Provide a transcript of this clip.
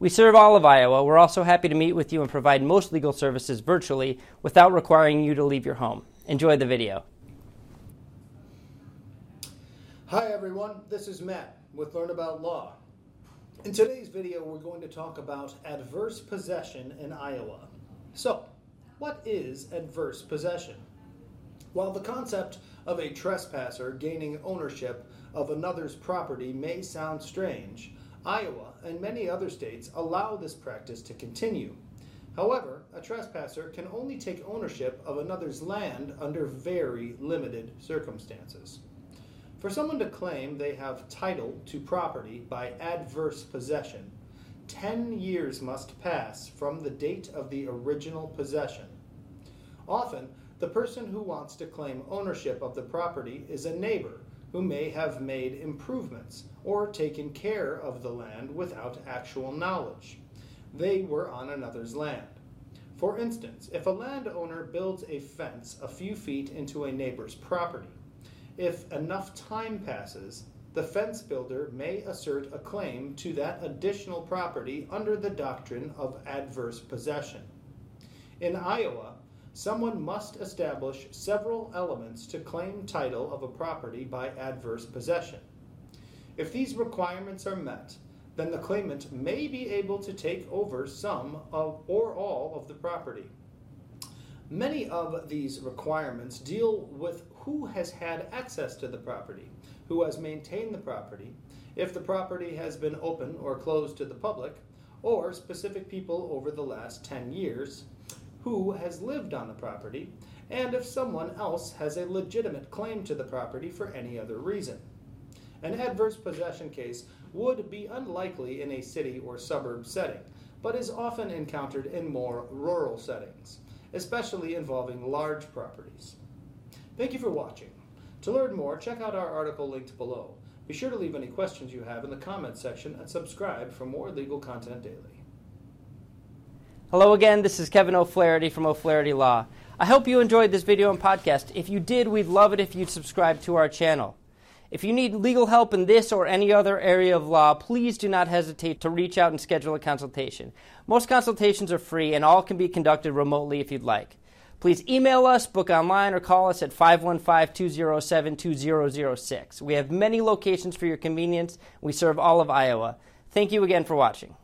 We serve all of Iowa. We're also happy to meet with you and provide most legal services virtually without requiring you to leave your home. Enjoy the video. Hi everyone, this is Matt with Learn About Law. In today's video, we're going to talk about adverse possession in Iowa. So, what is adverse possession? While the concept of a trespasser gaining ownership of another's property may sound strange, Iowa and many other states allow this practice to continue. However, a trespasser can only take ownership of another's land under very limited circumstances. For someone to claim they have title to property by adverse possession, 10 years must pass from the date of the original possession. Often, the person who wants to claim ownership of the property is a neighbor who may have made improvements or taken care of the land without actual knowledge. They were on another's land. For instance, if a landowner builds a fence a few feet into a neighbor's property, if enough time passes, the fence builder may assert a claim to that additional property under the doctrine of adverse possession. In Iowa, someone must establish several elements to claim title of a property by adverse possession. If these requirements are met, then the claimant may be able to take over some of or all of the property. Many of these requirements deal with who has had access to the property, who has maintained the property, if the property has been open or closed to the public, or specific people over the last 10 years, who has lived on the property, and if someone else has a legitimate claim to the property for any other reason. An adverse possession case would be unlikely in a city or suburb setting, but is often encountered in more rural settings, especially involving large properties. Thank you for watching. To learn more, check out our article linked below. Be sure to leave any questions you have in the comments section and subscribe for more legal content daily. Hello again, this is Kevin O'Flaherty from O'Flaherty Law. I hope you enjoyed this video and podcast. If you did, we'd love it if you'd subscribe to our channel. If you need legal help in this or any other area of law, please do not hesitate to reach out and schedule a consultation. Most consultations are free and all can be conducted remotely if you'd like. Please email us, book online, or call us at 515 207 2006. We have many locations for your convenience. We serve all of Iowa. Thank you again for watching.